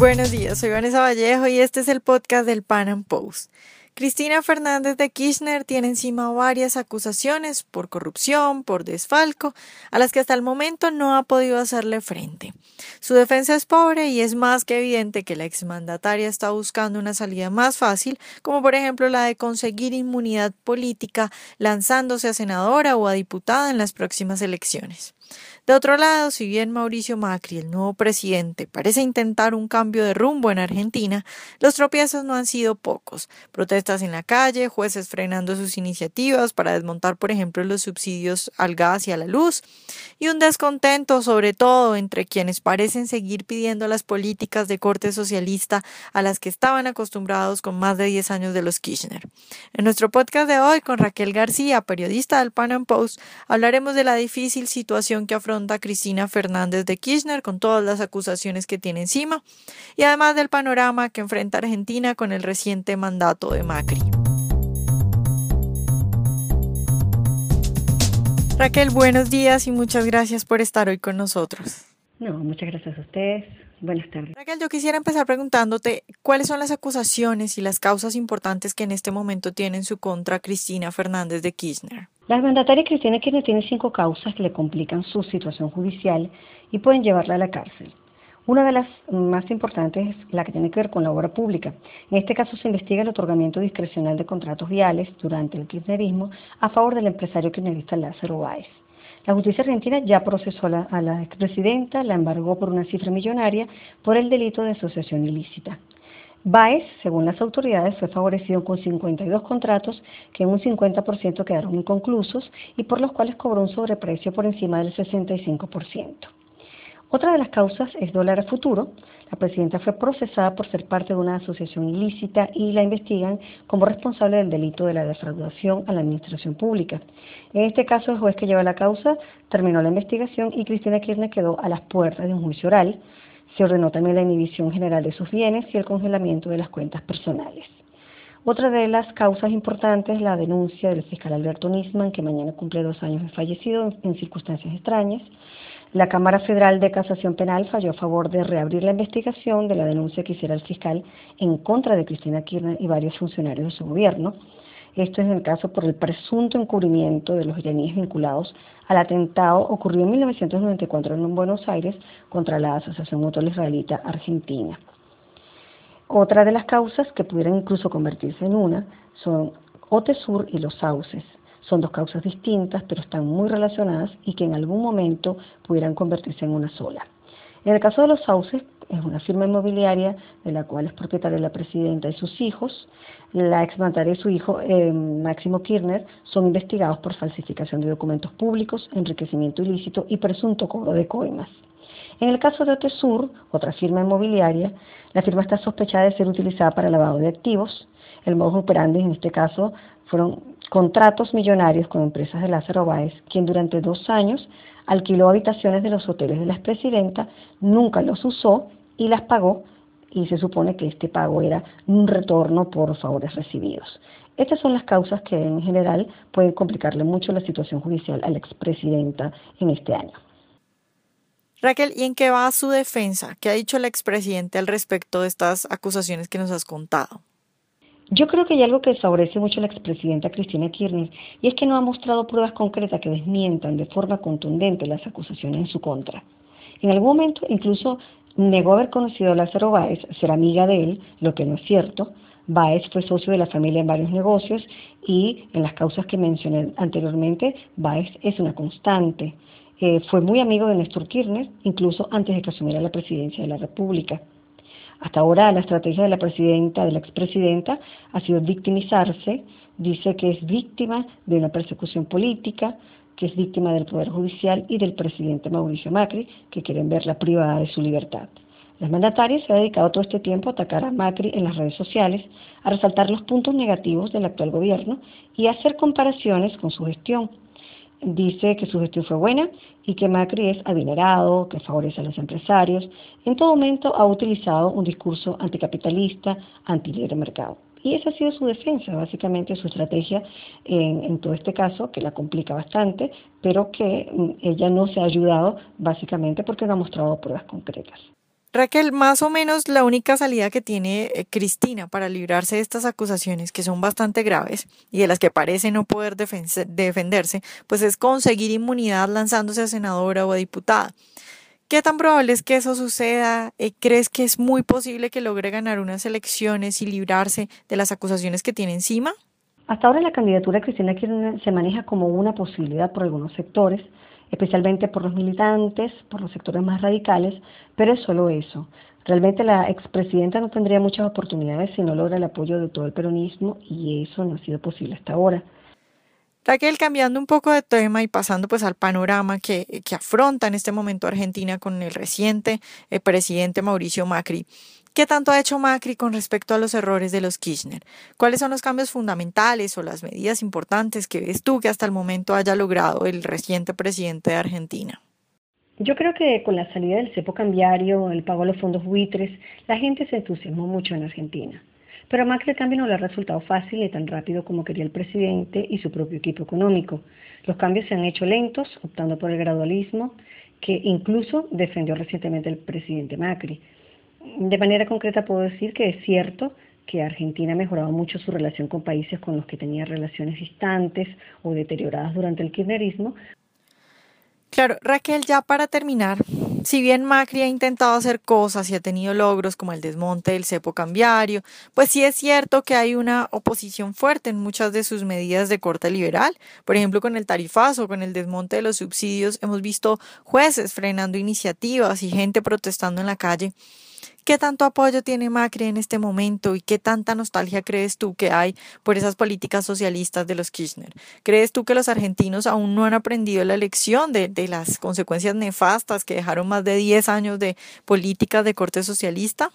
Buenos días, soy Vanessa Vallejo y este es el podcast del Pan Am Post. Cristina Fernández de Kirchner tiene encima varias acusaciones por corrupción, por desfalco, a las que hasta el momento no ha podido hacerle frente. Su defensa es pobre y es más que evidente que la exmandataria está buscando una salida más fácil, como por ejemplo la de conseguir inmunidad política lanzándose a senadora o a diputada en las próximas elecciones. De otro lado, si bien Mauricio Macri, el nuevo presidente, parece intentar un cambio de rumbo en Argentina, los tropiezos no han sido pocos. Protestas en la calle, jueces frenando sus iniciativas para desmontar, por ejemplo, los subsidios al gas y a la luz, y un descontento sobre todo entre quienes parecen seguir pidiendo las políticas de corte socialista a las que estaban acostumbrados con más de 10 años de los Kirchner. En nuestro podcast de hoy, con Raquel García, periodista del Pan Am Post, hablaremos de la difícil situación que afronta Cristina Fernández de Kirchner con todas las acusaciones que tiene encima y además del panorama que enfrenta Argentina con el reciente mandato de Macri. Raquel, buenos días y muchas gracias por estar hoy con nosotros. No, muchas gracias a ustedes. Buenas tardes. Raquel, yo quisiera empezar preguntándote cuáles son las acusaciones y las causas importantes que en este momento tiene en su contra Cristina Fernández de Kirchner. La mandataria Cristina Kirchner tiene cinco causas que le complican su situación judicial y pueden llevarla a la cárcel. Una de las más importantes es la que tiene que ver con la obra pública. En este caso se investiga el otorgamiento discrecional de contratos viales durante el kirchnerismo a favor del empresario kirchnerista Lázaro Báez. La justicia argentina ya procesó a la, a la expresidenta, la embargó por una cifra millonaria por el delito de asociación ilícita. Baez, según las autoridades, fue favorecido con 52 contratos que en un 50% quedaron inconclusos y por los cuales cobró un sobreprecio por encima del 65%. Otra de las causas es dólar futuro. La presidenta fue procesada por ser parte de una asociación ilícita y la investigan como responsable del delito de la defraudación a la administración pública. En este caso, el juez que lleva la causa terminó la investigación y Cristina Kirchner quedó a las puertas de un juicio oral. Se ordenó también la inhibición general de sus bienes y el congelamiento de las cuentas personales. Otra de las causas importantes es la denuncia del fiscal Alberto Nisman, que mañana cumple dos años de fallecido en circunstancias extrañas. La Cámara Federal de Casación Penal falló a favor de reabrir la investigación de la denuncia que hiciera el fiscal en contra de Cristina Kirchner y varios funcionarios de su gobierno. Esto es en el caso por el presunto encubrimiento de los iraníes vinculados al atentado ocurrido en 1994 en Buenos Aires contra la Asociación Motor Israelita Argentina. Otra de las causas que pudieran incluso convertirse en una son OTESUR y los sauces. Son dos causas distintas, pero están muy relacionadas y que en algún momento pudieran convertirse en una sola. En el caso de los sauces, es una firma inmobiliaria de la cual es propietaria la presidenta y sus hijos. La exmandataria y su hijo, eh, Máximo Kirchner, son investigados por falsificación de documentos públicos, enriquecimiento ilícito y presunto cobro de coimas. En el caso de Otesur, otra firma inmobiliaria, la firma está sospechada de ser utilizada para lavado de activos. El modus operandi en este caso fueron contratos millonarios con empresas de Lázaro Báez, quien durante dos años alquiló habitaciones de los hoteles de la expresidenta, nunca los usó y las pagó y se supone que este pago era un retorno por favores recibidos. Estas son las causas que en general pueden complicarle mucho la situación judicial a la expresidenta en este año. Raquel, ¿y en qué va su defensa? ¿Qué ha dicho la expresidente al respecto de estas acusaciones que nos has contado? Yo creo que hay algo que desfavorece mucho a la expresidenta Cristina Kirchner y es que no ha mostrado pruebas concretas que desmientan de forma contundente las acusaciones en su contra. En algún momento incluso negó haber conocido a Lázaro Báez, ser amiga de él, lo que no es cierto. Báez fue socio de la familia en varios negocios y en las causas que mencioné anteriormente, Báez es una constante. Eh, fue muy amigo de Néstor Kirchner, incluso antes de que asumiera la presidencia de la República. Hasta ahora la estrategia de la presidenta, de la expresidenta, ha sido victimizarse, dice que es víctima de una persecución política, que es víctima del Poder Judicial y del presidente Mauricio Macri, que quieren verla privada de su libertad. La mandataria se ha dedicado todo este tiempo a atacar a Macri en las redes sociales, a resaltar los puntos negativos del actual gobierno y a hacer comparaciones con su gestión dice que su gestión fue buena y que Macri es adinerado, que favorece a los empresarios. En todo momento ha utilizado un discurso anticapitalista, anti-libre mercado. Y esa ha sido su defensa, básicamente su estrategia en, en, todo este caso, que la complica bastante, pero que mm, ella no se ha ayudado básicamente porque no ha mostrado pruebas concretas. Raquel, más o menos la única salida que tiene eh, Cristina para librarse de estas acusaciones que son bastante graves y de las que parece no poder defenderse, pues es conseguir inmunidad lanzándose a senadora o a diputada. ¿Qué tan probable es que eso suceda? Eh, ¿Crees que es muy posible que logre ganar unas elecciones y librarse de las acusaciones que tiene encima? Hasta ahora la candidatura de Cristina se maneja como una posibilidad por algunos sectores, especialmente por los militantes, por los sectores más radicales, pero es solo eso. Realmente la expresidenta no tendría muchas oportunidades si no logra el apoyo de todo el peronismo y eso no ha sido posible hasta ahora. Raquel, cambiando un poco de tema y pasando pues al panorama que, que afronta en este momento Argentina con el reciente eh, presidente Mauricio Macri. ¿Qué tanto ha hecho Macri con respecto a los errores de los Kirchner? ¿Cuáles son los cambios fundamentales o las medidas importantes que ves tú que hasta el momento haya logrado el reciente presidente de Argentina? Yo creo que con la salida del cepo cambiario, el pago a los fondos buitres, la gente se entusiasmó mucho en Argentina. Pero a Macri el cambio no le ha resultado fácil y tan rápido como quería el presidente y su propio equipo económico. Los cambios se han hecho lentos, optando por el gradualismo, que incluso defendió recientemente el presidente Macri. De manera concreta puedo decir que es cierto que Argentina ha mejorado mucho su relación con países con los que tenía relaciones distantes o deterioradas durante el kirchnerismo. Claro, Raquel, ya para terminar, si bien Macri ha intentado hacer cosas y ha tenido logros como el desmonte del cepo cambiario, pues sí es cierto que hay una oposición fuerte en muchas de sus medidas de corte liberal. Por ejemplo, con el tarifazo, con el desmonte de los subsidios, hemos visto jueces frenando iniciativas y gente protestando en la calle. ¿Qué tanto apoyo tiene Macri en este momento y qué tanta nostalgia crees tú que hay por esas políticas socialistas de los Kirchner? ¿Crees tú que los argentinos aún no han aprendido la lección de, de las consecuencias nefastas que dejaron más de 10 años de políticas de corte socialista?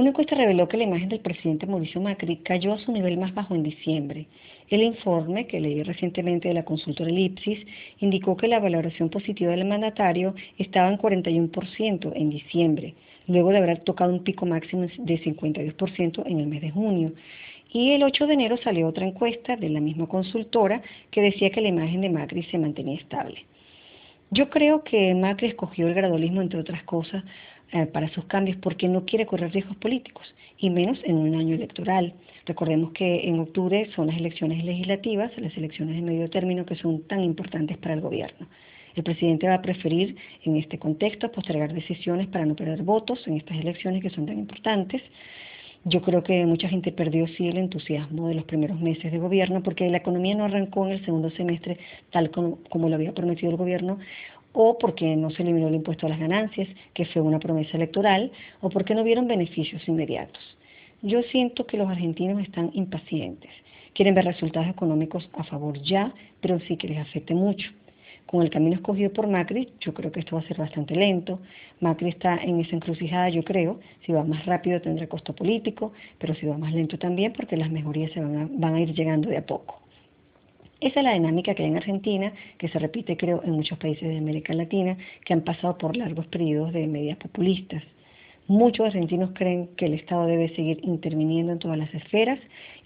Una encuesta reveló que la imagen del presidente Mauricio Macri cayó a su nivel más bajo en diciembre. El informe que leí recientemente de la consultora Elipsis indicó que la valoración positiva del mandatario estaba en 41% en diciembre, luego de haber tocado un pico máximo de 52% en el mes de junio. Y el 8 de enero salió otra encuesta de la misma consultora que decía que la imagen de Macri se mantenía estable. Yo creo que Macri escogió el gradualismo, entre otras cosas, eh, para sus cambios porque no quiere correr riesgos políticos, y menos en un año electoral. Recordemos que en octubre son las elecciones legislativas, las elecciones de medio término que son tan importantes para el gobierno. El presidente va a preferir en este contexto postergar decisiones para no perder votos en estas elecciones que son tan importantes. Yo creo que mucha gente perdió sí el entusiasmo de los primeros meses de gobierno porque la economía no arrancó en el segundo semestre tal como, lo había prometido el gobierno o porque no se eliminó el impuesto a las ganancias, que fue una promesa electoral, o porque no vieron beneficios inmediatos. Yo siento que los argentinos están impacientes, quieren ver resultados económicos a favor ya, pero sí que les afecte mucho. Con el camino escogido por Macri, yo creo que esto va a ser bastante lento. Macri está en esa encrucijada, yo creo. Si va más rápido tendrá costo político, pero si va más lento también porque las mejorías se van a, van a ir llegando de a poco. Esa es la dinámica que hay en Argentina, que se repite creo en muchos países de América Latina, que han pasado por largos periodos de medidas populistas. Muchos argentinos creen que el Estado debe seguir interviniendo en todas las esferas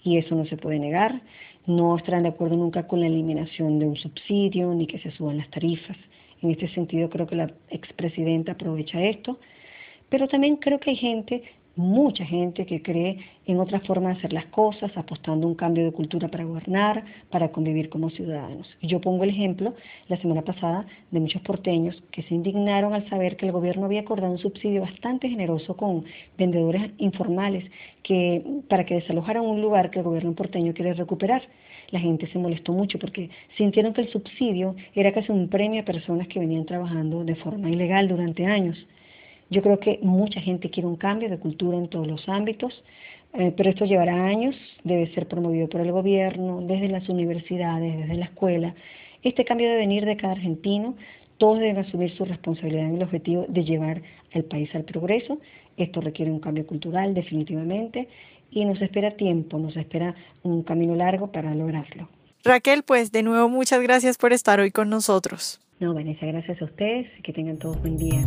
y eso no se puede negar. No estarán de acuerdo nunca con la eliminación de un subsidio ni que se suban las tarifas. En este sentido creo que la expresidenta aprovecha esto, pero también creo que hay gente mucha gente que cree en otra forma de hacer las cosas, apostando un cambio de cultura para gobernar, para convivir como ciudadanos. Y yo pongo el ejemplo la semana pasada de muchos porteños que se indignaron al saber que el gobierno había acordado un subsidio bastante generoso con vendedores informales que para que desalojaran un lugar que el gobierno porteño quiere recuperar. La gente se molestó mucho porque sintieron que el subsidio era casi un premio a personas que venían trabajando de forma ilegal durante años. Yo creo que mucha gente quiere un cambio de cultura en todos los ámbitos, eh, pero esto llevará años, debe ser promovido por el gobierno, desde las universidades, desde la escuela. Este cambio debe venir de cada argentino, todos deben asumir su responsabilidad en el objetivo de llevar al país al progreso. Esto requiere un cambio cultural definitivamente y nos espera tiempo, nos espera un camino largo para lograrlo. Raquel, pues de nuevo muchas gracias por estar hoy con nosotros. No, Vanessa, gracias a ustedes y que tengan todos buen día.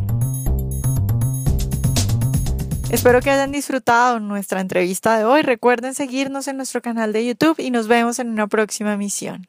Espero que hayan disfrutado nuestra entrevista de hoy. Recuerden seguirnos en nuestro canal de YouTube y nos vemos en una próxima emisión.